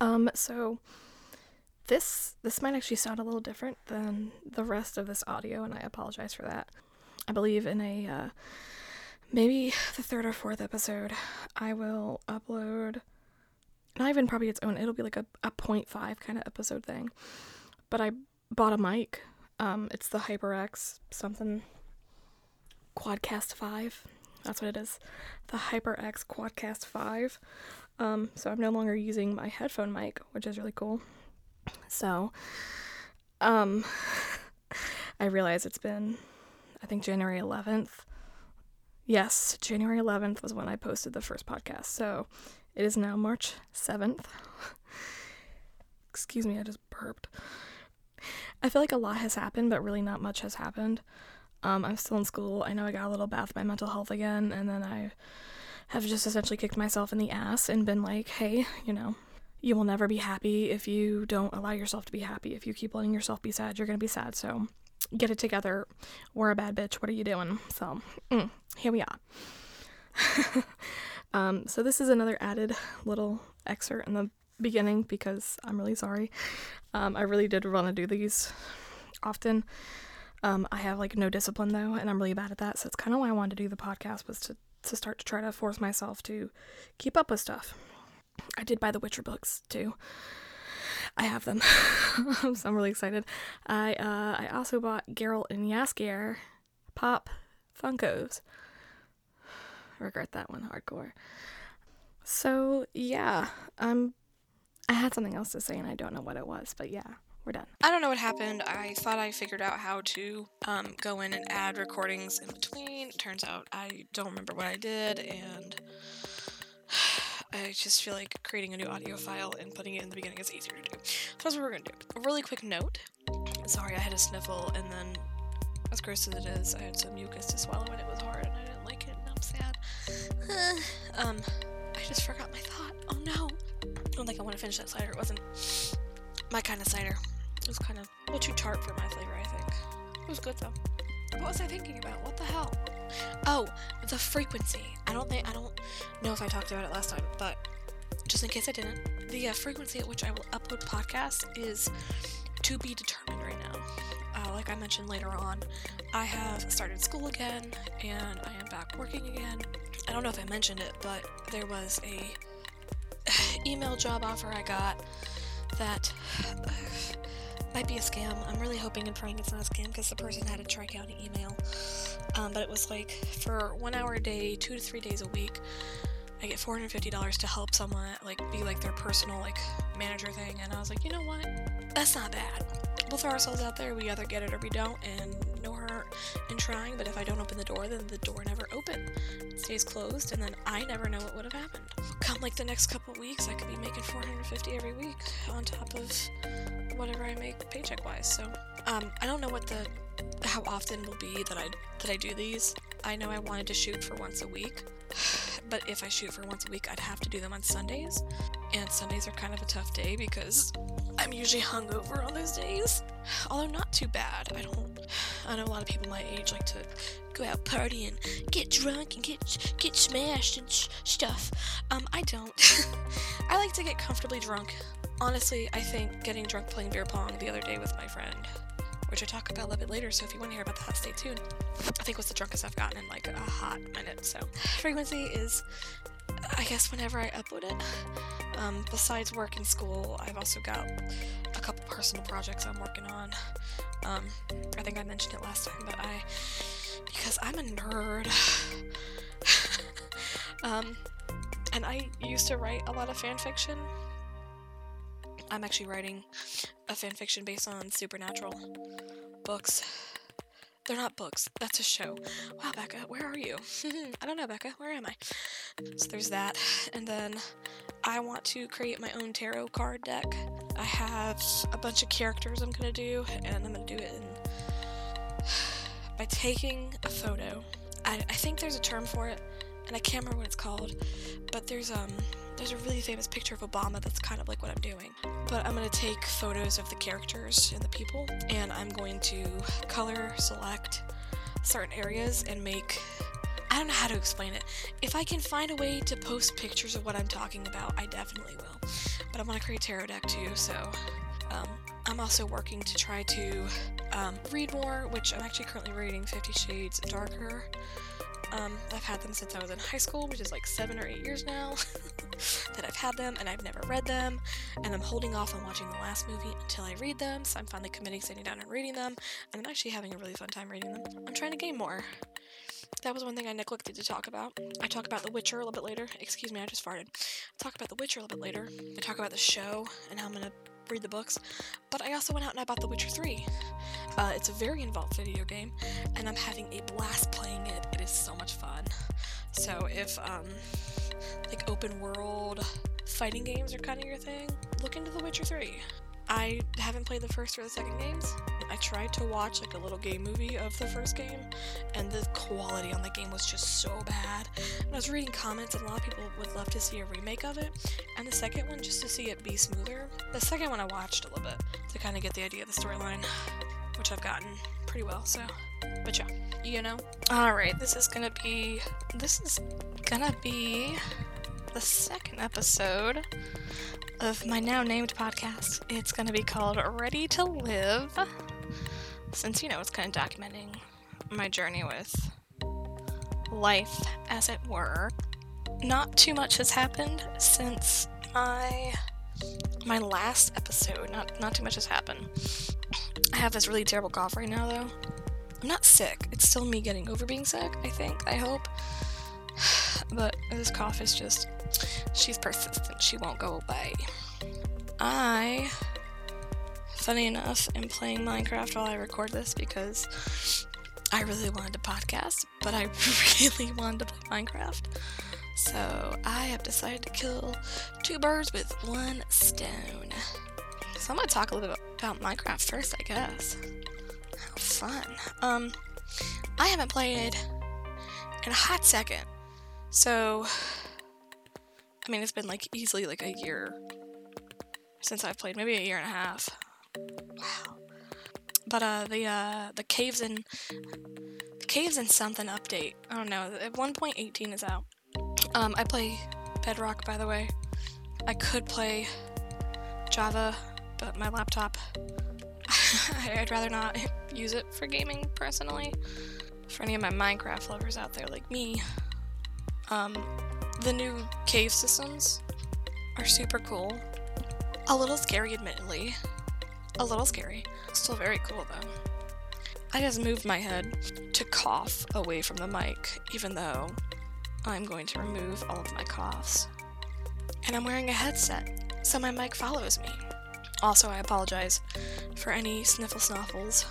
Um, so this this might actually sound a little different than the rest of this audio, and I apologize for that. I believe in a uh, maybe the third or fourth episode, I will upload not even probably its own. It'll be like a a 0.5 kind of episode thing. But I bought a mic. Um, it's the HyperX something Quadcast S. That's what it is. The HyperX Quadcast S. Um, so I'm no longer using my headphone mic, which is really cool. So, um, I realize it's been, I think, January 11th. Yes, January 11th was when I posted the first podcast. So it is now March 7th. Excuse me, I just burped. I feel like a lot has happened, but really not much has happened. Um, I'm still in school. I know I got a little bad with my mental health again, and then I have just essentially kicked myself in the ass and been like, hey, you know, you will never be happy if you don't allow yourself to be happy. If you keep letting yourself be sad, you're going to be sad. So get it together. We're a bad bitch. What are you doing? So mm, here we are. um, so this is another added little excerpt in the beginning because I'm really sorry. Um, I really did want to do these often. Um, I have like no discipline though, and I'm really bad at that. So it's kind of why I wanted to do the podcast was to to start to try to force myself to keep up with stuff. I did buy the Witcher books too. I have them, so I'm really excited. I uh, I also bought Geralt and Jaskier pop Funkos. regret that one hardcore. So yeah, um, I had something else to say and I don't know what it was, but yeah, we're done. I don't know what happened. I thought I figured out how to um, go in and add recordings in between. Turns out I don't remember what I did, and I just feel like creating a new audio file and putting it in the beginning is easier to do. So that's what we're gonna do. A really quick note. Sorry, I had a sniffle, and then, as gross as it is, I had some mucus to swallow, and it was hard, and I didn't like it, and I'm sad. um, I just forgot my thought. Oh no! I don't think I want to finish that cider. It wasn't my kind of cider. Was kind of a little too tart for my flavor, I think. It was good though. What was I thinking about? What the hell? Oh, the frequency. I don't think I don't know if I talked about it last time, but just in case I didn't, the uh, frequency at which I will upload podcasts is to be determined right now. Uh, like I mentioned later on, I have started school again, and I am back working again. I don't know if I mentioned it, but there was a email job offer I got that uh, might be a scam. I'm really hoping and praying it's not a scam because the person had a Tri County email. Um, but it was like for one hour a day, two to three days a week, I get $450 to help someone, like, be like their personal, like, manager thing. And I was like, you know what? That's not bad. We'll throw ourselves out there. We either get it or we don't. And no hurt in trying. But if I don't open the door, then the door never opened. It stays closed. And then I never know what would have happened. Come like the next couple weeks, I could be making 450 every week on top of whatever I make paycheck wise. So, um, I don't know what the how often will be that I that I do these. I know I wanted to shoot for once a week, but if I shoot for once a week, I'd have to do them on Sundays, and Sundays are kind of a tough day because I'm usually hungover on those days. Although not too bad. I don't. I know a lot of people my age like to go out partying, get drunk, and get get smashed and sh- stuff. Um, I don't. I like to get comfortably drunk. Honestly, I think getting drunk playing beer pong the other day with my friend which I talk about a little bit later. So if you want to hear about that, stay tuned. I think was the drunkest I've gotten in like a hot minute. So frequency is, I guess, whenever I upload it. Um, besides work and school, I've also got a couple personal projects I'm working on. Um, I think I mentioned it last time, but I, because I'm a nerd. um, and I used to write a lot of fan fiction. I'm actually writing a fan fiction based on supernatural books. They're not books, that's a show. Wow, Becca, where are you? I don't know, Becca, where am I? So there's that. And then I want to create my own tarot card deck. I have a bunch of characters I'm gonna do, and I'm gonna do it in by taking a photo. I, I think there's a term for it, and I can't remember what it's called, but there's um there's a really famous picture of Obama that's kind of like what I'm doing. But I'm to take photos of the characters and the people, and I'm going to color select certain areas and make. I don't know how to explain it. If I can find a way to post pictures of what I'm talking about, I definitely will. But I'm to create tarot deck too. So um, I'm also working to try to um, read more, which I'm actually currently reading Fifty Shades Darker. Um, I've had them since I was in high school, which is like seven or eight years now that I've had them, and I've never read them. And I'm holding off on watching the last movie until I read them, so I'm finally committing sitting down and reading them, and I'm actually having a really fun time reading them. I'm trying to game more. That was one thing I neglected to talk about. I talk about The Witcher a little bit later. Excuse me, I just farted. I talk about The Witcher a little bit later. I talk about the show and how I'm gonna read the books. But I also went out and I bought The Witcher 3. Uh, it's a very involved video game, and I'm having a blast playing it. It is so much fun. So if um, like open world fighting games are kind of your thing, look into The Witcher 3. I haven't played the first or the second games. I tried to watch like a little game movie of the first game, and the quality on the game was just so bad. And I was reading comments, and a lot of people would love to see a remake of it, and the second one just to see it be smoother. The second one I watched a little bit to kind of get the idea of the storyline, which I've gotten pretty well. So, but yeah, you know. All right, this is gonna be this is gonna be the second episode of my now named podcast. It's going to be called Ready to Live, since, you know, it's kind of documenting my journey with life, as it were. Not too much has happened since my my last episode. Not not too much has happened. I have this really terrible cough right now though. I'm not sick. It's still me getting over being sick, I think. I hope. But this cough is just she's persistent. She won't go away. I, funny enough, am playing Minecraft while I record this because I really wanted to podcast, but I really wanted to play Minecraft. So I have decided to kill two birds with one stone. So I'm gonna talk a little bit about Minecraft first, I guess. How fun. Um, I haven't played in a hot second. So, I mean, it's been like easily like a year since I've played, maybe a year and a half. Wow. But uh, the uh, the caves in the caves in something update. I don't know. At 1.18 is out. Um, I play Bedrock, by the way. I could play Java, but my laptop. I'd rather not use it for gaming personally. For any of my Minecraft lovers out there like me, um, the new cave systems are super cool. A little scary, admittedly. A little scary. Still very cool, though. I just moved my head to cough away from the mic, even though I'm going to remove all of my coughs. And I'm wearing a headset, so my mic follows me. Also, I apologize for any sniffle snuffles.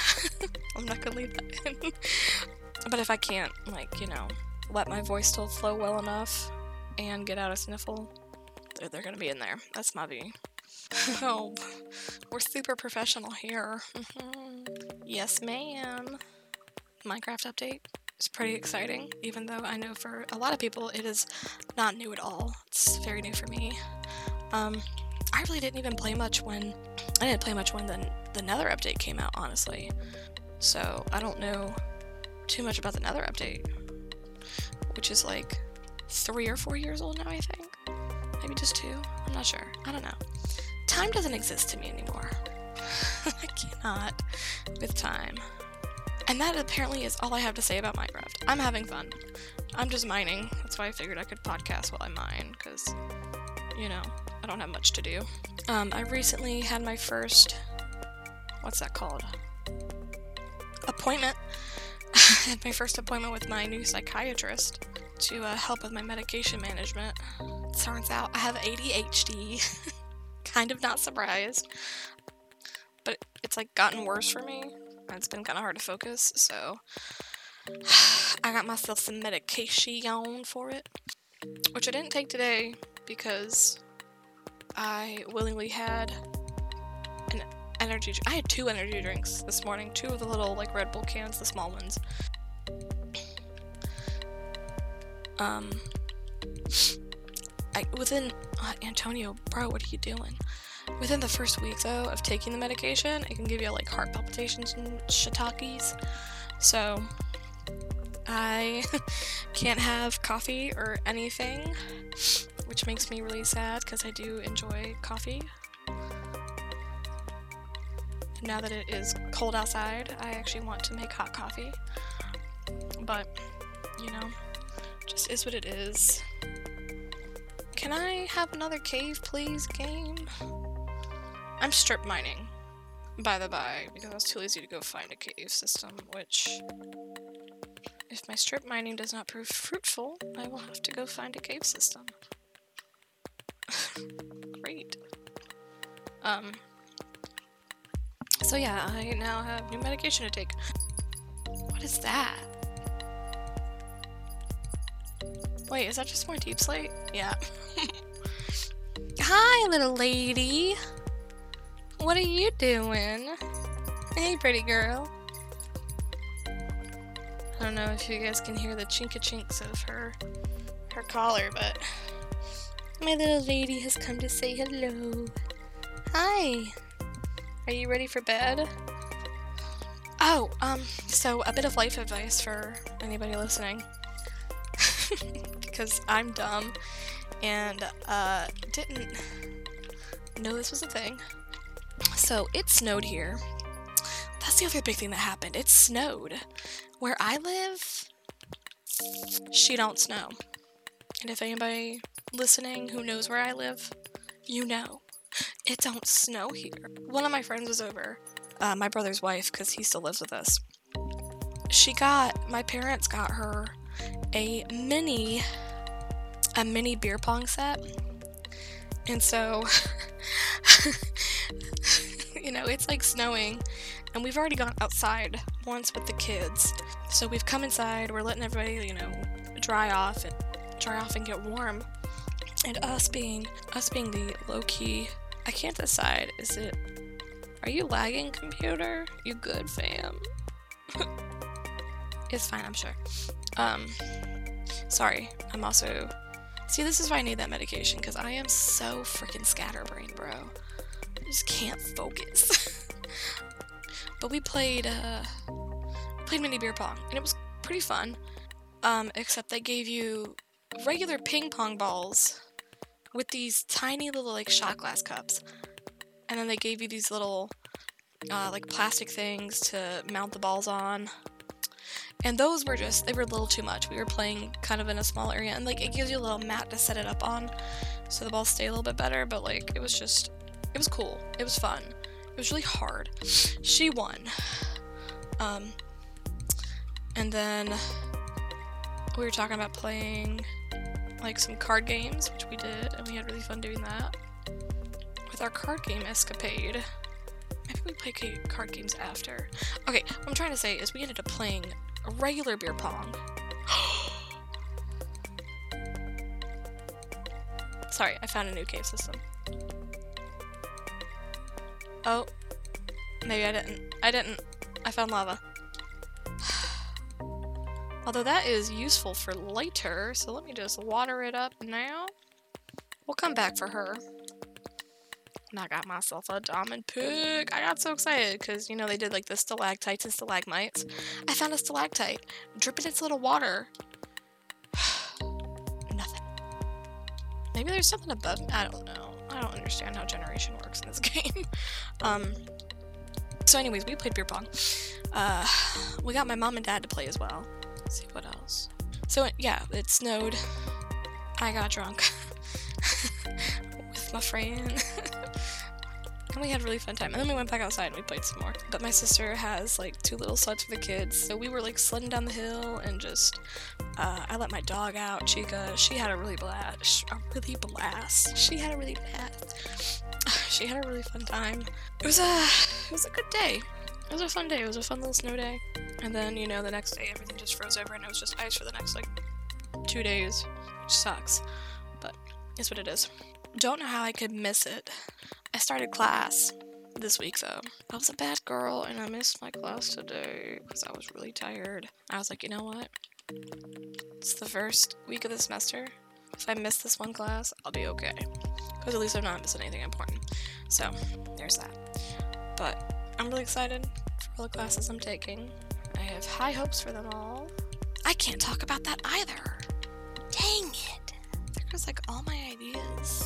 I'm not gonna leave that in. but if I can't, like, you know, let my voice still flow well enough and get out a sniffle, they're, they're gonna be in there. That's my view. oh, we're super professional here. yes, ma'am. Minecraft update is pretty exciting, even though I know for a lot of people it is not new at all. It's very new for me. Um, I really didn't even play much when I didn't play much when the the Nether update came out, honestly. So I don't know too much about the Nether update, which is like three or four years old now, I think. Maybe just two. I'm not sure. I don't know. Time doesn't exist to me anymore. I cannot with time. And that apparently is all I have to say about Minecraft. I'm having fun. I'm just mining. That's why I figured I could podcast while I mine, because, you know, I don't have much to do. Um, I recently had my first. What's that called? Appointment. Had my first appointment with my new psychiatrist to uh, help with my medication management. Turns out I have ADHD. kind of not surprised. But it's like gotten worse for me. It's been kind of hard to focus, so I got myself some medication for it, which I didn't take today because I willingly had an energy. I had two energy drinks this morning. Two of the little like Red Bull cans, the small ones. Um, I within uh, Antonio, bro, what are you doing? Within the first week though of taking the medication, it can give you like heart palpitations and shiitakes. So I can't have coffee or anything, which makes me really sad because I do enjoy coffee. Now that it is cold outside, I actually want to make hot coffee. But, you know, just is what it is. Can I have another cave, please, game? I'm strip mining, by the by, because I was too lazy to go find a cave system, which, if my strip mining does not prove fruitful, I will have to go find a cave system. Great. Um, so yeah, I now have new medication to take. What is that? Wait, is that just more deepslate? Yeah. Hi, little lady. What are you doing? Hey, pretty girl. I don't know if you guys can hear the chinka chinks of her her collar, but my little lady has come to say hello. Hi. Are you ready for bed? Oh, um, so a bit of life advice for anybody listening. because I'm dumb and uh, didn't know this was a thing. So it snowed here. That's the other big thing that happened. It snowed. Where I live, she don't snow. And if anybody listening who knows where I live, you know. It don't snow here. One of my friends was over, uh, my brother's wife, because he still lives with us. She got, my parents got her a mini, a mini beer pong set. And so, you know, it's like snowing, and we've already gone outside once with the kids. So we've come inside, we're letting everybody, you know, dry off and dry off and get warm. And us being us being the low key I can't decide. Is it are you lagging computer? You good fam? it's fine, I'm sure. Um sorry. I'm also See, this is why I need that medication because I am so freaking scatterbrained, bro. I just can't focus. but we played uh played mini beer pong and it was pretty fun. Um, except they gave you regular ping pong balls with these tiny little like shot glass cups. And then they gave you these little uh, like plastic things to mount the balls on. And those were just they were a little too much. We were playing kind of in a small area and like it gives you a little mat to set it up on so the balls stay a little bit better, but like it was just it was cool. It was fun. It was really hard. She won. Um and then we were talking about playing like some card games, which we did, and we had really fun doing that. With our card game escapade, maybe we play card games after. Okay, what I'm trying to say is we ended up playing a regular beer pong. Sorry, I found a new cave system. Oh, maybe I didn't. I didn't. I found lava. Although that is useful for later, so let me just water it up now. We'll come back for her. And I got myself a diamond pick. I got so excited because, you know, they did like the stalactites and stalagmites. I found a stalactite dripping its little water. Nothing. Maybe there's something above. me. I don't know. I don't understand how generation works in this game. um. So, anyways, we played beer pong. Uh, we got my mom and dad to play as well. See what else. So yeah, it snowed. I got drunk with my friend. and we had a really fun time. And then we went back outside and we played some more. But my sister has like two little sleds for the kids. So we were like sledding down the hill and just uh, I let my dog out, Chica. She had a really blast. A really blast. She had a really blast. She had a really fun time. It was a it was a good day. It was a fun day. It was a fun little snow day. And then, you know, the next day everything just froze over and it was just ice for the next like two days, which sucks. But it's what it is. Don't know how I could miss it. I started class this week though. I was a bad girl and I missed my class today because I was really tired. I was like, you know what? It's the first week of the semester. If I miss this one class, I'll be okay. Because at least I'm not missing anything important. So, there's that. But I'm really excited for all the classes I'm taking. I have high hopes for them all. I can't talk about that either. Dang it. There goes like all my ideas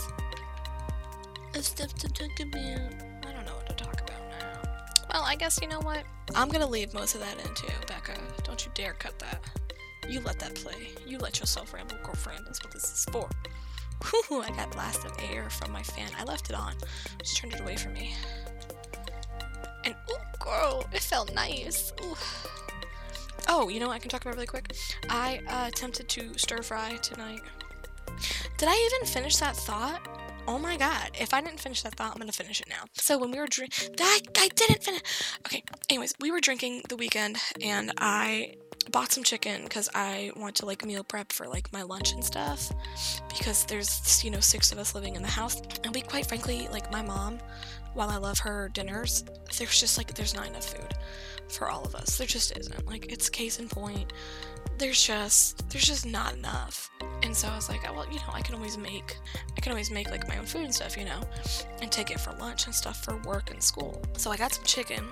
of stuff to talk about. I don't know what to talk about now. Well, I guess you know what? I'm gonna leave most of that in too, Becca. Don't you dare cut that. You let that play. You let yourself ramble, girlfriend. That's what this is for. Whew, I got blast of air from my fan. I left it on. Just turned it away from me. It felt nice. Ooh. Oh, you know what I can talk about really quick? I uh, attempted to stir fry tonight. Did I even finish that thought? Oh my god, if I didn't finish that thought, I'm gonna finish it now. So when we were drinking, that I didn't finish. Okay, anyways, we were drinking the weekend and I bought some chicken because I want to like meal prep for like my lunch and stuff because there's you know six of us living in the house and we quite frankly like my mom while I love her dinners there's just like there's not enough food for all of us. There just isn't. Like it's case in point. There's just there's just not enough. And so I was like oh, well you know I can always make I can always make like my own food and stuff you know and take it for lunch and stuff for work and school. So I got some chicken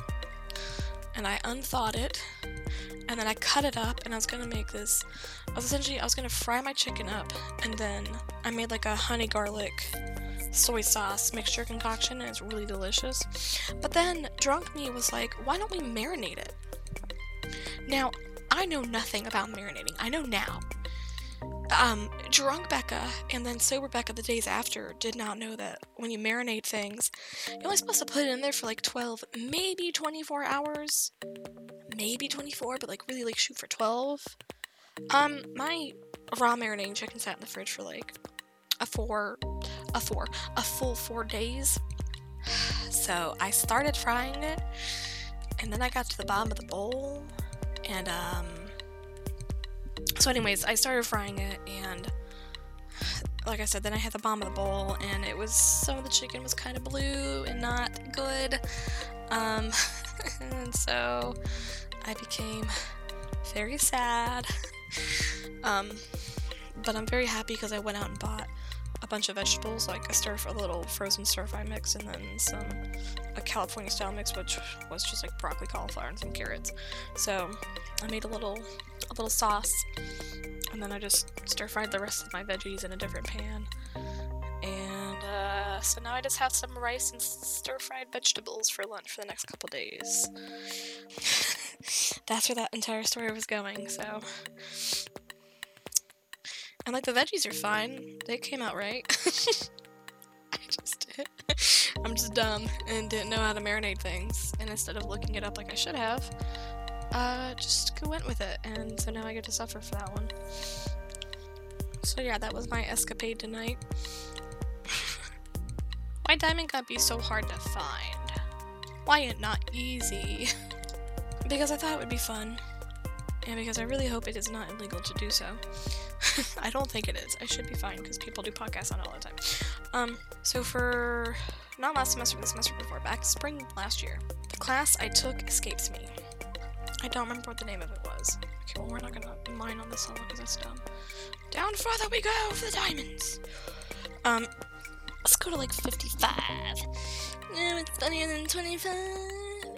and I unthawed it and then I cut it up and I was gonna make this I was essentially I was gonna fry my chicken up and then I made like a honey garlic soy sauce mixture concoction and it's really delicious. But then drunk me was like, why don't we marinate it? Now, I know nothing about marinating. I know now. Um, drunk Becca and then sober Becca the days after did not know that when you marinate things, you're only supposed to put it in there for like 12, maybe 24 hours. Maybe 24, but like really like shoot for 12. Um, my raw marinating chicken sat in the fridge for like a four, a four, a full four days. So I started frying it, and then I got to the bottom of the bowl, and um. So, anyways, I started frying it, and like I said, then I hit the bottom of the bowl, and it was some of the chicken was kind of blue and not good. Um, and so I became very sad. um, but I'm very happy because I went out and bought bunch of vegetables, like a stir a little frozen stir fry mix, and then some a California style mix, which was just like broccoli, cauliflower, and some carrots. So I made a little a little sauce, and then I just stir fried the rest of my veggies in a different pan. And uh, so now I just have some rice and stir fried vegetables for lunch for the next couple days. That's where that entire story was going. So and like the veggies are fine. They came out right. I just did. I'm just dumb and didn't know how to marinate things. And instead of looking it up like I should have, uh, just went with it. And so now I get to suffer for that one. So yeah, that was my escapade tonight. Why diamond got be so hard to find? Why it not easy? because I thought it would be fun. Because I really hope it is not illegal to do so. I don't think it is. I should be fine because people do podcasts on it all the time. Um, so for not last semester, the semester before, back spring last year, the class I took escapes me. I don't remember what the name of it was. Okay, well we're not gonna mine on this level because that's dumb. Down further we go for the diamonds. Um, let's go to like 55. No, it's funnier than 25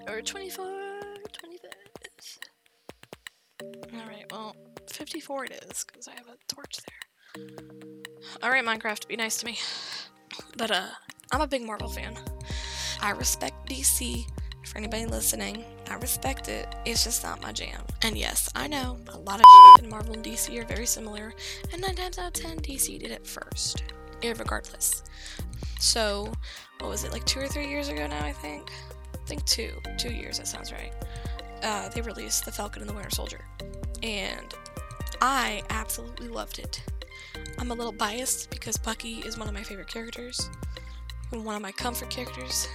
or 24, 54 it is, because I have a torch there. Alright, Minecraft, be nice to me. But, uh, I'm a big Marvel fan. I respect DC. For anybody listening, I respect it. It's just not my jam. And yes, I know a lot of in Marvel and DC are very similar, and 9 times out of 10, DC did it first. Regardless. So, what was it, like two or three years ago now, I think? I think two. Two years, that sounds right. Uh, they released The Falcon and the Winter Soldier. And I absolutely loved it. I'm a little biased because Bucky is one of my favorite characters and one of my comfort characters.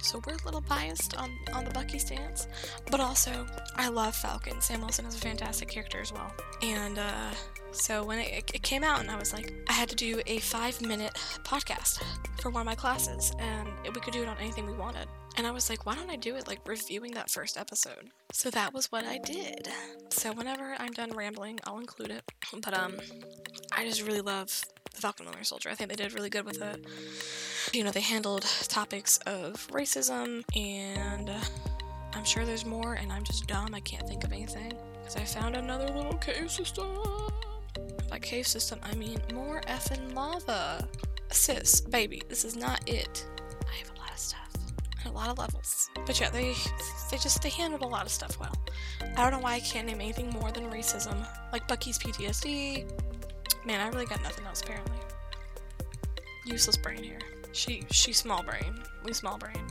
So we're a little biased on, on the Bucky stance. But also, I love Falcon. Sam Wilson is a fantastic character as well. And uh, so when it, it came out, and I was like, I had to do a five minute podcast for one of my classes, and we could do it on anything we wanted. And I was like, why don't I do it like reviewing that first episode? So that was what I did. So whenever I'm done rambling, I'll include it. But um, I just really love the Falcon Winter Soldier. I think they did really good with it. You know, they handled topics of racism, and I'm sure there's more, and I'm just dumb. I can't think of anything. Because I found another little cave system. By cave system, I mean more effing lava. Sis, baby, this is not it. Lot of levels. But yeah, they they just they handled a lot of stuff well. I don't know why I can't name anything more than racism. Like Bucky's PTSD. Man, I really got nothing else apparently. Useless brain here. She she small brain. We small brain.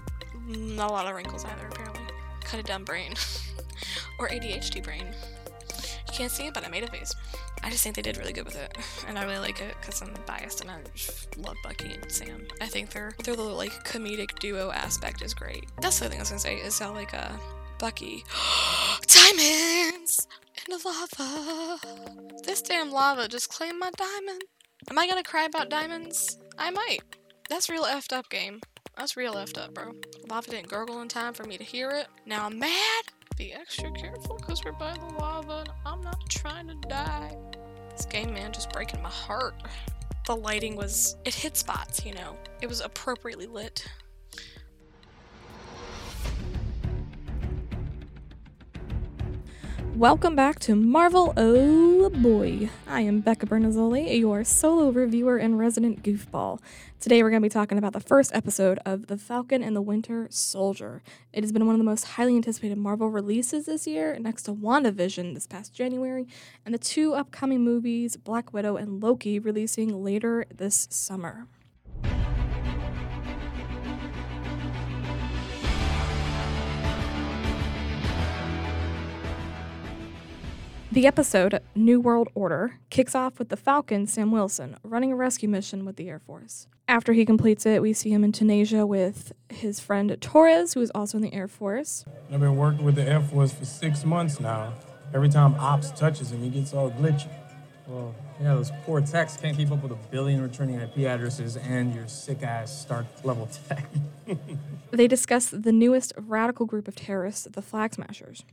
Not a lot of wrinkles either apparently. Kind of dumb brain. or ADHD brain. Can't see it, but I made a face. I just think they did really good with it, and I really like it because I'm biased and I love Bucky and Sam. I think their their little like comedic duo aspect is great. That's the thing I was gonna say is how like uh Bucky diamonds in the lava. This damn lava just claimed my diamond. Am I gonna cry about diamonds? I might. That's real effed up game. That's real effed up, bro. Lava didn't gurgle in time for me to hear it. Now I'm mad. Be extra careful because we're by the lava and I'm not trying to die. This game, man, just breaking my heart. The lighting was, it hit spots, you know. It was appropriately lit. Welcome back to Marvel Oh Boy. I am Becca Bernazzoli, your solo reviewer and resident goofball. Today we're going to be talking about the first episode of The Falcon and the Winter Soldier. It has been one of the most highly anticipated Marvel releases this year, next to WandaVision this past January, and the two upcoming movies, Black Widow and Loki, releasing later this summer. The episode, New World Order, kicks off with the Falcon, Sam Wilson, running a rescue mission with the Air Force. After he completes it, we see him in Tunisia with his friend Torres, who is also in the Air Force. I've been working with the Air Force for six months now. Every time Ops touches him, he gets all glitchy. Well, yeah, those poor techs can't keep up with a billion returning IP addresses and your sick ass Stark level tech. they discuss the newest radical group of terrorists, the Flag Smashers.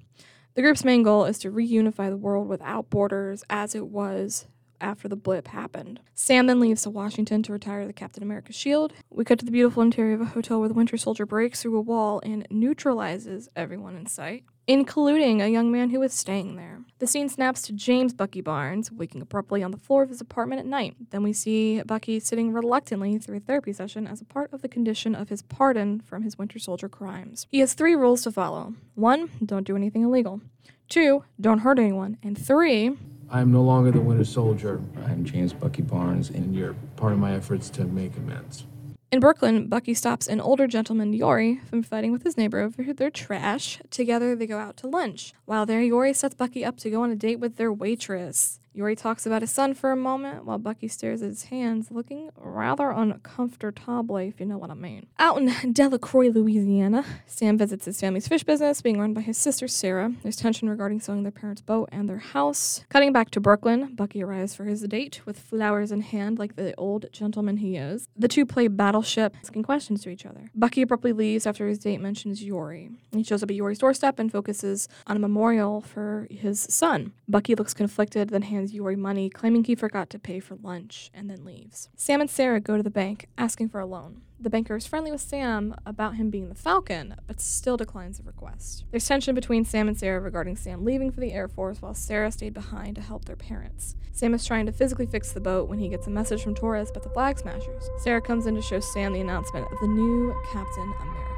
The group's main goal is to reunify the world without borders as it was after the blip happened. Sam then leaves to Washington to retire the Captain America shield. We cut to the beautiful interior of a hotel where the Winter Soldier breaks through a wall and neutralizes everyone in sight, including a young man who was staying there. The scene snaps to James Bucky Barnes waking abruptly on the floor of his apartment at night. Then we see Bucky sitting reluctantly through a therapy session as a part of the condition of his pardon from his Winter Soldier crimes. He has three rules to follow. One, don't do anything illegal. Two, don't hurt anyone. And three, I am no longer the Winter Soldier. I am James Bucky Barnes, and you're part of my efforts to make amends. In Brooklyn, Bucky stops an older gentleman, Yori, from fighting with his neighbor over their trash. Together, they go out to lunch. While there, Yori sets Bucky up to go on a date with their waitress. Yori talks about his son for a moment while Bucky stares at his hands, looking rather uncomfortable, if you know what I mean. Out in Delacroix, Louisiana, Sam visits his family's fish business, being run by his sister Sarah. There's tension regarding selling their parents' boat and their house. Cutting back to Brooklyn, Bucky arrives for his date with flowers in hand, like the old gentleman he is. The two play battleship, asking questions to each other. Bucky abruptly leaves after his date mentions Yori. He shows up at Yori's doorstep and focuses on a memorial for his son. Bucky looks conflicted, then hands hands money, claiming he forgot to pay for lunch, and then leaves. Sam and Sarah go to the bank, asking for a loan. The banker is friendly with Sam about him being the Falcon, but still declines the request. There's tension between Sam and Sarah regarding Sam leaving for the Air Force while Sarah stayed behind to help their parents. Sam is trying to physically fix the boat when he gets a message from Torres about the Flag Smashers. Sarah comes in to show Sam the announcement of the new Captain America.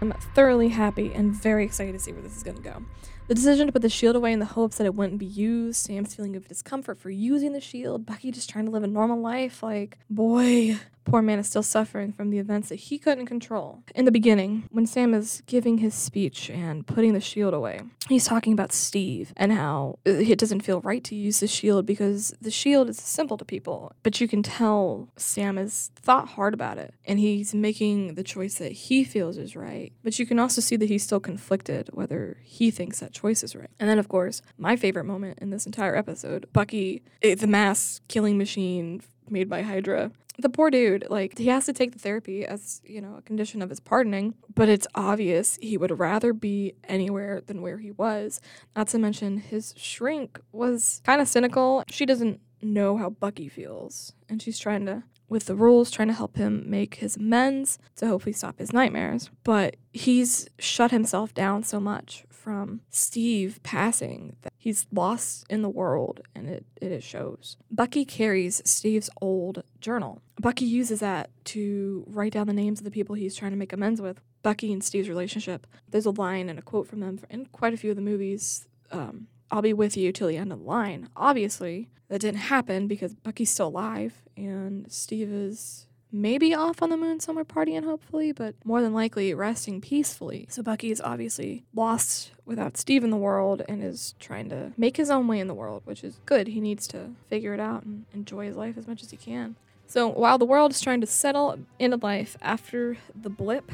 I'm thoroughly happy and very excited to see where this is going to go. The decision to put the shield away in the hopes that it wouldn't be used, Sam's feeling of discomfort for using the shield, Bucky just trying to live a normal life. Like, boy, poor man is still suffering from the events that he couldn't control. In the beginning, when Sam is giving his speech and putting the shield away, he's talking about Steve and how it doesn't feel right to use the shield because the shield is simple to people. But you can tell Sam has thought hard about it and he's making the choice that he feels is right. But you can also see that he's still conflicted whether he thinks that choice is right. And then, of course, my favorite moment in this entire episode Bucky, eh, the mass killing machine made by Hydra. The poor dude, like, he has to take the therapy as, you know, a condition of his pardoning, but it's obvious he would rather be anywhere than where he was. Not to mention, his shrink was kind of cynical. She doesn't know how Bucky feels, and she's trying to with the rules, trying to help him make his amends to hopefully stop his nightmares. But he's shut himself down so much from Steve passing that he's lost in the world and it, it shows. Bucky carries Steve's old journal. Bucky uses that to write down the names of the people he's trying to make amends with. Bucky and Steve's relationship. There's a line and a quote from them in quite a few of the movies. Um, I'll be with you till the end of the line. Obviously, that didn't happen because Bucky's still alive and Steve is maybe off on the moon somewhere partying, hopefully, but more than likely resting peacefully. So Bucky is obviously lost without Steve in the world and is trying to make his own way in the world, which is good. He needs to figure it out and enjoy his life as much as he can. So while the world is trying to settle into life after the blip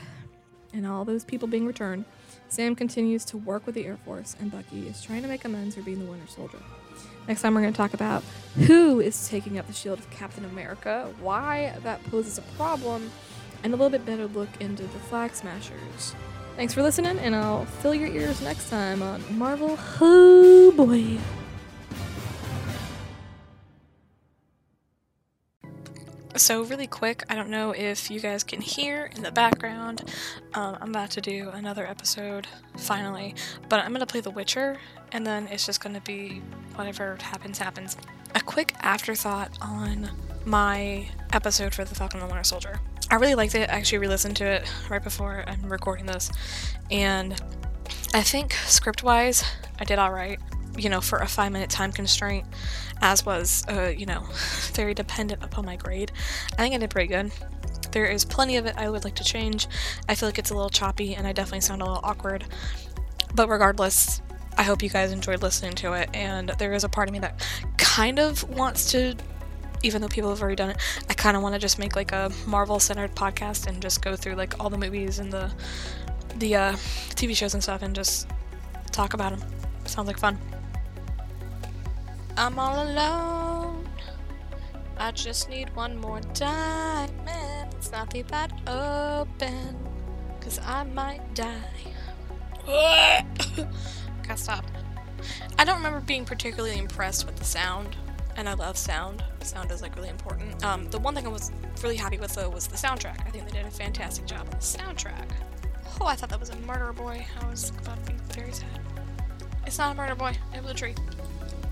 and all those people being returned, Sam continues to work with the Air Force, and Bucky is trying to make amends for being the Winter Soldier. Next time, we're going to talk about who is taking up the shield of Captain America, why that poses a problem, and a little bit better look into the Flag Smashers. Thanks for listening, and I'll fill your ears next time on Marvel. Oh boy. So, really quick, I don't know if you guys can hear in the background. Um, I'm about to do another episode, finally, but I'm gonna play The Witcher, and then it's just gonna be whatever happens, happens. A quick afterthought on my episode for The Falcon and the Winter Soldier. I really liked it. I actually re listened to it right before I'm recording this, and I think script wise, I did alright you know, for a five minute time constraint, as was, uh, you know, very dependent upon my grade. I think I did pretty good. There is plenty of it I would like to change. I feel like it's a little choppy and I definitely sound a little awkward. But regardless, I hope you guys enjoyed listening to it. And there is a part of me that kind of wants to, even though people have already done it, I kind of want to just make like a Marvel centered podcast and just go through like all the movies and the the uh, TV shows and stuff and just talk about them. Sounds like fun. I'm all alone. I just need one more diamond. It's not leave that open. Cause I might die. Gotta stop. I don't remember being particularly impressed with the sound. And I love sound. Sound is like really important. Um, the one thing I was really happy with though was the soundtrack. I think they did a fantastic job on the soundtrack. Oh, I thought that was a murder boy. I was about to be very sad. It's not a murder boy. It was a tree.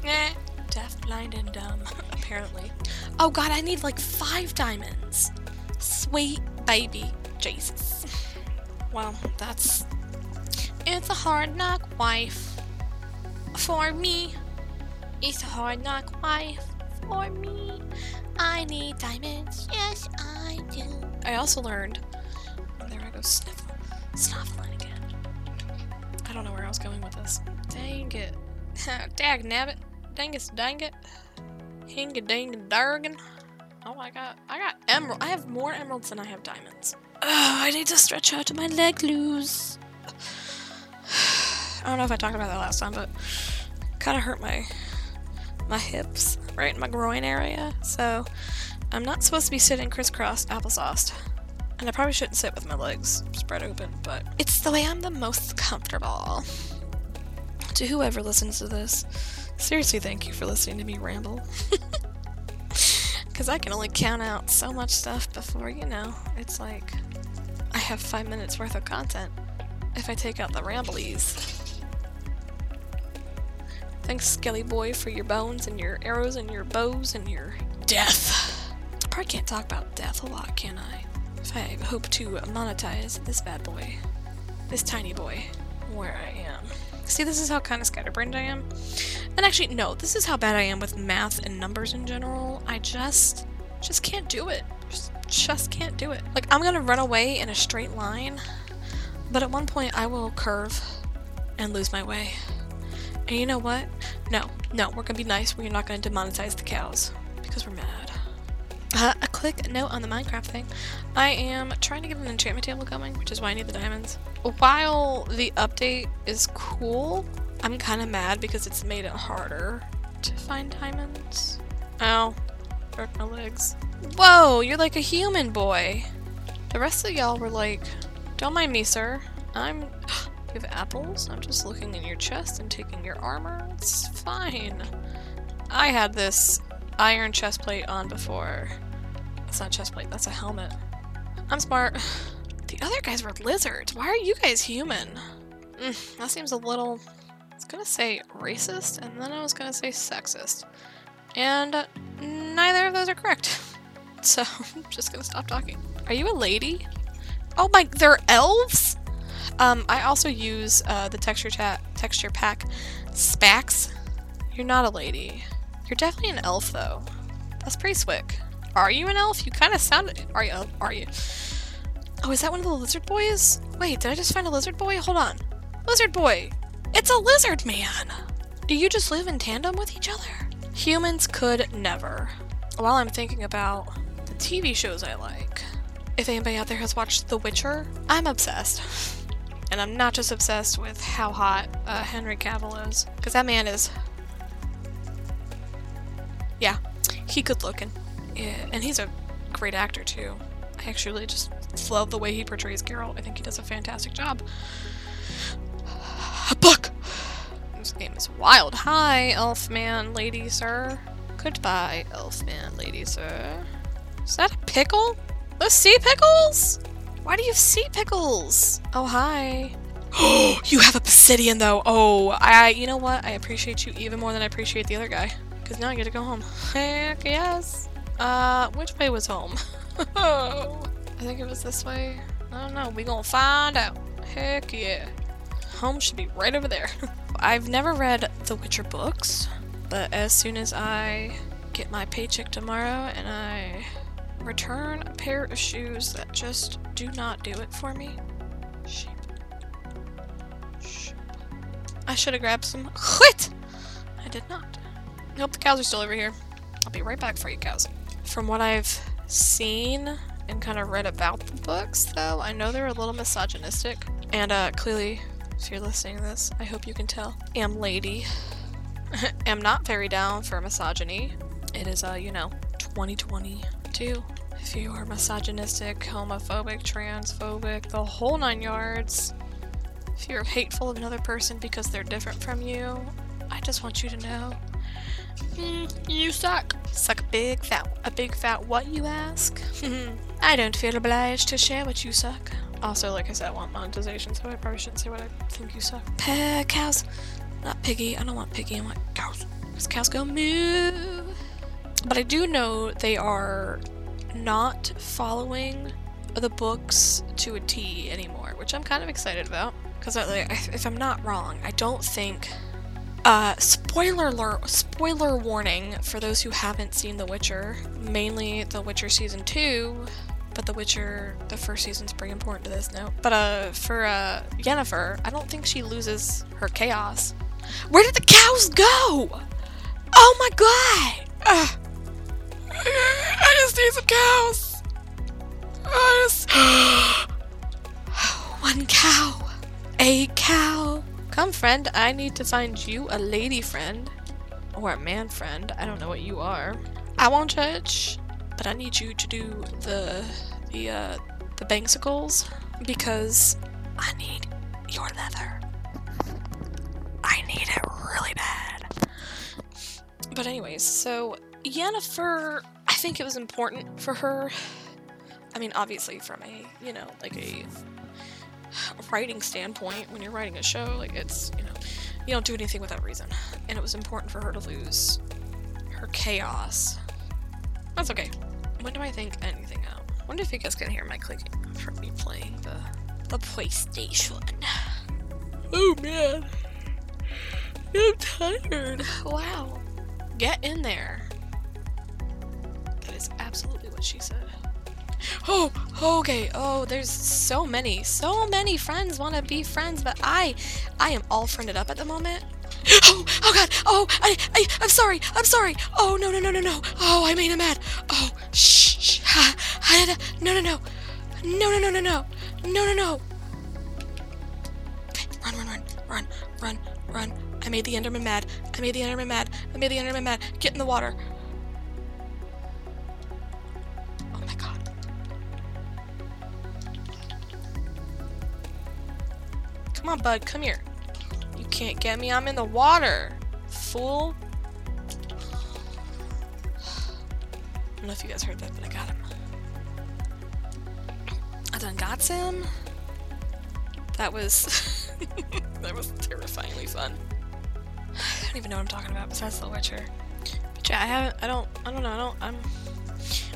Eh deaf, blind, and dumb, apparently. Oh god, I need like five diamonds. Sweet baby Jesus. Well, that's. It's a hard knock wife. For me. It's a hard knock wife. For me. I need diamonds. Yes, I do. I also learned. Oh, there I go sniffle. Snuffling again. I don't know where I was going with this. Dang it. Dag nabbit. Dang it, dang it. Hinga dang dargan. Oh, I got, I got emerald. I have more emeralds than I have diamonds. Oh, I need to stretch out my leg loose. I don't know if I talked about that last time, but kind of hurt my my hips, right in my groin area. So I'm not supposed to be sitting crisscrossed applesauce. And I probably shouldn't sit with my legs spread open, but it's the way I'm the most comfortable. To whoever listens to this, Seriously, thank you for listening to me ramble. Because I can only count out so much stuff before, you know, it's like I have five minutes worth of content if I take out the ramblies. Thanks, Skelly Boy, for your bones and your arrows and your bows and your death. I probably can't talk about death a lot, can I? If I hope to monetize this bad boy, this tiny boy, where I am. See, this is how kind of scatterbrained I am. And actually, no, this is how bad I am with math and numbers in general. I just, just can't do it. Just, just can't do it. Like, I'm gonna run away in a straight line, but at one point I will curve and lose my way. And you know what? No, no, we're gonna be nice. We're not gonna demonetize the cows because we're mad. Uh, a quick note on the Minecraft thing. I am trying to get an enchantment table going, which is why I need the diamonds. While the update is cool, I'm kind of mad because it's made it harder to find diamonds. Ow. Broke my legs. Whoa, you're like a human boy. The rest of y'all were like, don't mind me, sir. I'm... you have apples? I'm just looking in your chest and taking your armor. It's fine. I had this iron chest plate on before. That's not chest plate, that's a helmet. I'm smart. The other guys were lizards. Why are you guys human? Mm, that seems a little. I was gonna say racist, and then I was gonna say sexist. And neither of those are correct. So I'm just gonna stop talking. Are you a lady? Oh my, they're elves? Um, I also use uh, the texture texture pack Spax. You're not a lady. You're definitely an elf though. That's pretty slick. Are you an elf? You kind of sounded. Are you? Are you? Oh, is that one of the lizard boys? Wait, did I just find a lizard boy? Hold on. Lizard boy! It's a lizard man! Do you just live in tandem with each other? Humans could never. While I'm thinking about the TV shows I like, if anybody out there has watched The Witcher, I'm obsessed. And I'm not just obsessed with how hot uh, Henry Cavill is, because that man is. He good looking. Yeah, and he's a great actor too. I actually just love the way he portrays Geralt. I think he does a fantastic job. A book! This game is wild. Hi, Elfman, lady sir. Goodbye, Elfman, lady sir. Is that a pickle? Those sea pickles? Why do you have sea pickles? Oh, hi. Oh, you have obsidian though. Oh, I. You know what? I appreciate you even more than I appreciate the other guy. Cause now I get to go home. Heck yes. Uh, which way was home? I think it was this way. I don't know. We gonna find out. Heck yeah. Home should be right over there. I've never read the Witcher books, but as soon as I get my paycheck tomorrow and I return a pair of shoes that just do not do it for me. Sheep. Sheep. I should have grabbed some. Quit! I did not. Nope, the cows are still over here. I'll be right back for you, cows. From what I've seen and kind of read about the books, though, I know they're a little misogynistic. And uh, clearly, if you're listening to this, I hope you can tell. Am lady. am not very down for misogyny. It is, uh, you know, 2022. If you are misogynistic, homophobic, transphobic, the whole nine yards, if you're hateful of another person because they're different from you, I just want you to know. Mm, you suck. Suck a big fat, a big fat what you ask? I don't feel obliged to share what you suck. Also, like I said, I want monetization, so I probably shouldn't say what I think you suck. Pe cows, not piggy. I don't want piggy. I want cows. Because cows go moo. But I do know they are not following the books to a T anymore, which I'm kind of excited about. Because if I'm not wrong, I don't think. Uh, spoiler spoiler warning for those who haven't seen The Witcher, mainly The Witcher season two, but The Witcher, the first season's pretty important to this now. But uh, for uh, Yennefer, I don't think she loses her chaos. Where did the cows go? Oh my god! Ugh. I just need some cows. I just one cow, a cow. Come, friend. I need to find you a lady friend, or a man friend. I don't know what you are. I won't judge, but I need you to do the the uh, the bangsicles because I need your leather. I need it really bad. But anyways, so Yennefer, I think it was important for her. I mean, obviously, from a you know like a writing standpoint, when you're writing a show, like it's you know you don't do anything without reason, and it was important for her to lose her chaos. That's okay. When do I think anything out? wonder if you guys can hear my clicking from me playing the the PlayStation. Oh man. I'm tired. Wow. Get in there. That is absolutely what she said. Oh, okay. Oh, there's so many. So many friends want to be friends, but I, I am all friended up at the moment. Oh, oh god. Oh, I, I, I'm sorry. I'm sorry. Oh, no, no, no, no, no. Oh, I made him mad. Oh, shh, shh. Ha, no, no, no. No, no, no, no, no. No, no, no. Run, run, run, run, run, run. I made the Enderman mad. I made the Enderman mad. I made the Enderman mad. Get in the water. Come on, bud. Come here. You can't get me. I'm in the water. Fool. I don't know if you guys heard that, but I got him. Dangatsum. That was that was terrifyingly fun. I don't even know what I'm talking about besides The Witcher. But yeah, I haven't. I don't. I don't know. I don't. I'm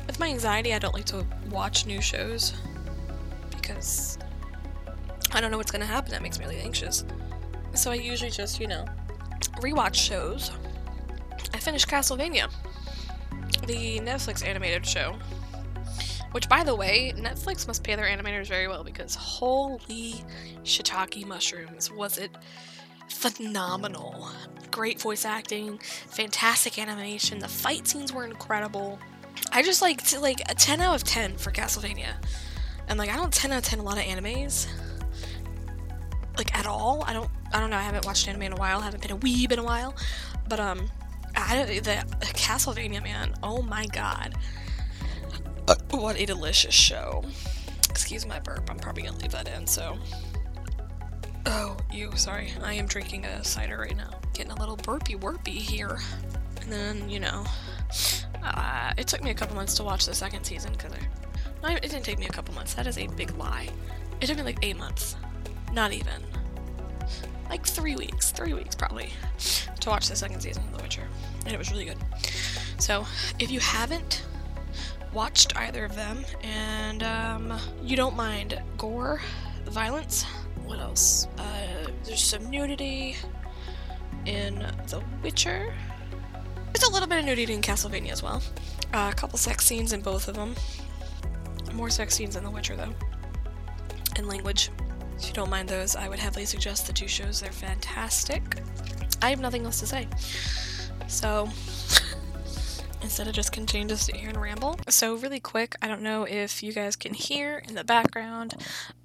with my anxiety. I don't like to watch new shows because I don't know what's gonna happen. That makes me really anxious. So I usually just, you know, rewatch shows. I finished Castlevania, the Netflix animated show. Which, by the way, Netflix must pay their animators very well because holy shiitake mushrooms, was it phenomenal. Great voice acting, fantastic animation, the fight scenes were incredible. I just like like a 10 out of 10 for Castlevania. And like I don't 10 out of 10 a lot of animes. All. I don't I don't know, I haven't watched anime in a while, haven't been a weeb in a while. But um I the, the Castlevania man, oh my god. Uh, what a delicious show. Excuse my burp, I'm probably gonna leave that in, so Oh, you, sorry. I am drinking a cider right now. Getting a little burpy worpy here. And then, you know, uh, it took me a couple months to watch the second season because no, it didn't take me a couple months. That is a big lie. It took me like eight months. Not even. Like three weeks. Three weeks, probably. To watch the second season of The Witcher. And it was really good. So, if you haven't watched either of them and um, you don't mind gore, violence, what else? Uh, there's some nudity in The Witcher. There's a little bit of nudity in Castlevania as well. Uh, a couple sex scenes in both of them. More sex scenes in The Witcher, though. And language. If you don't mind those, I would heavily suggest the two shows. They're fantastic. I have nothing else to say. So, instead of just continuing to sit here and ramble. So, really quick, I don't know if you guys can hear in the background.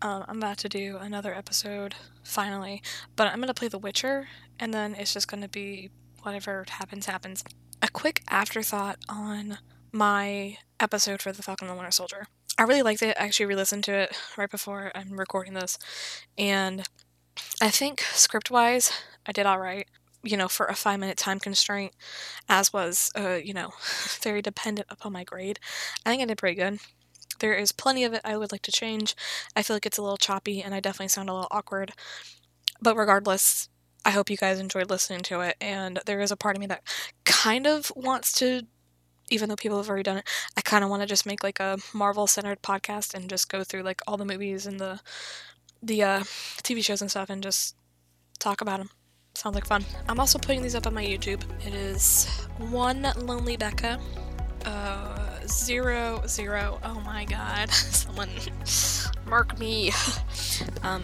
Um, I'm about to do another episode, finally, but I'm going to play The Witcher, and then it's just going to be whatever happens, happens. A quick afterthought on my episode for The Falcon and the Winter Soldier. I really liked it. I actually re listened to it right before I'm recording this, and I think script wise, I did alright you know, for a five minute time constraint, as was, uh, you know, very dependent upon my grade. I think I did pretty good. There is plenty of it I would like to change. I feel like it's a little choppy and I definitely sound a little awkward. But regardless, I hope you guys enjoyed listening to it. And there is a part of me that kind of wants to, even though people have already done it, I kind of want to just make like a Marvel centered podcast and just go through like all the movies and the the uh, TV shows and stuff and just talk about them. Sounds like fun. I'm also putting these up on my YouTube. It is one lonely Becca. Uh, zero zero. Oh my god. Someone mark me. um,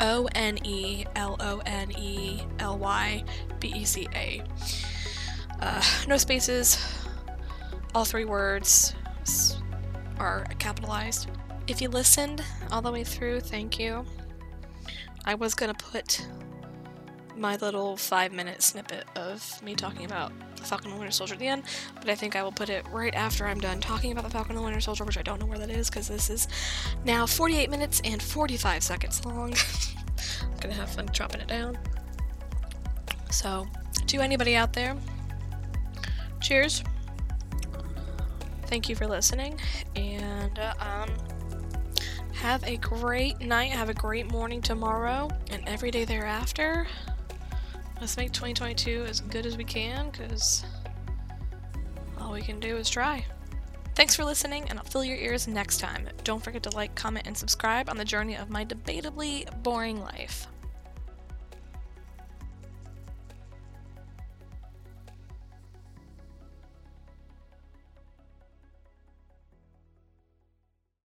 O N E L O N E L Y B E C A. Uh, no spaces. All three words are capitalized. If you listened all the way through, thank you. I was gonna put my little five minute snippet of me talking about the Falcon and Winter Soldier at the end, but I think I will put it right after I'm done talking about the Falcon and Winter Soldier, which I don't know where that is because this is now 48 minutes and 45 seconds long. I'm gonna have fun chopping it down. So, to anybody out there, cheers. Thank you for listening, and uh, um, have a great night, have a great morning tomorrow, and every day thereafter. Let's make 2022 as good as we can, because all we can do is try. Thanks for listening, and I'll fill your ears next time. Don't forget to like, comment, and subscribe on the journey of my debatably boring life.